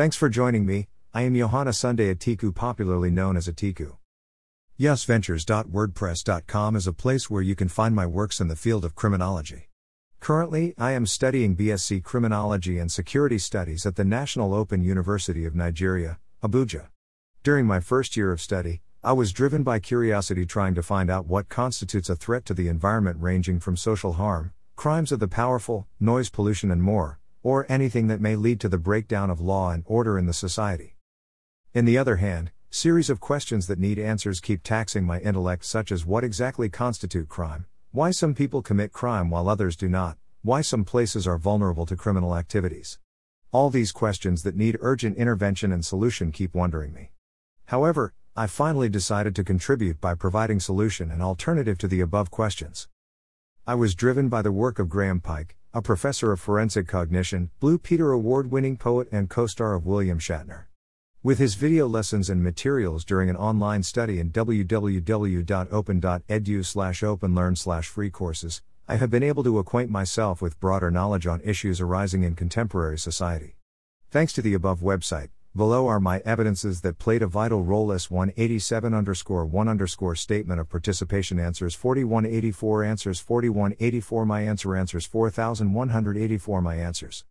Thanks for joining me. I am Johanna Sunday Atiku, popularly known as Atiku. YusVentures.wordpress.com is a place where you can find my works in the field of criminology. Currently, I am studying BSc Criminology and Security Studies at the National Open University of Nigeria, Abuja. During my first year of study, I was driven by curiosity trying to find out what constitutes a threat to the environment, ranging from social harm, crimes of the powerful, noise pollution, and more, or anything that may lead to the breakdown of law and order in the society. In the other hand, series of questions that need answers keep taxing my intellect such as what exactly constitute crime, why some people commit crime while others do not, why some places are vulnerable to criminal activities. All these questions that need urgent intervention and solution keep wondering me. However, I finally decided to contribute by providing solution and alternative to the above questions. I was driven by the work of Graham Pike, a professor of forensic cognition, Blue Peter Award winning poet, and co star of William Shatner. With his video lessons and materials during an online study in www.open.edu slash openlearn slash free courses, I have been able to acquaint myself with broader knowledge on issues arising in contemporary society. Thanks to the above website, Below are my evidences that played a vital role S 187 underscore 1 underscore statement of participation answers 4184 answers 4184 my answer answers 4184 my answers.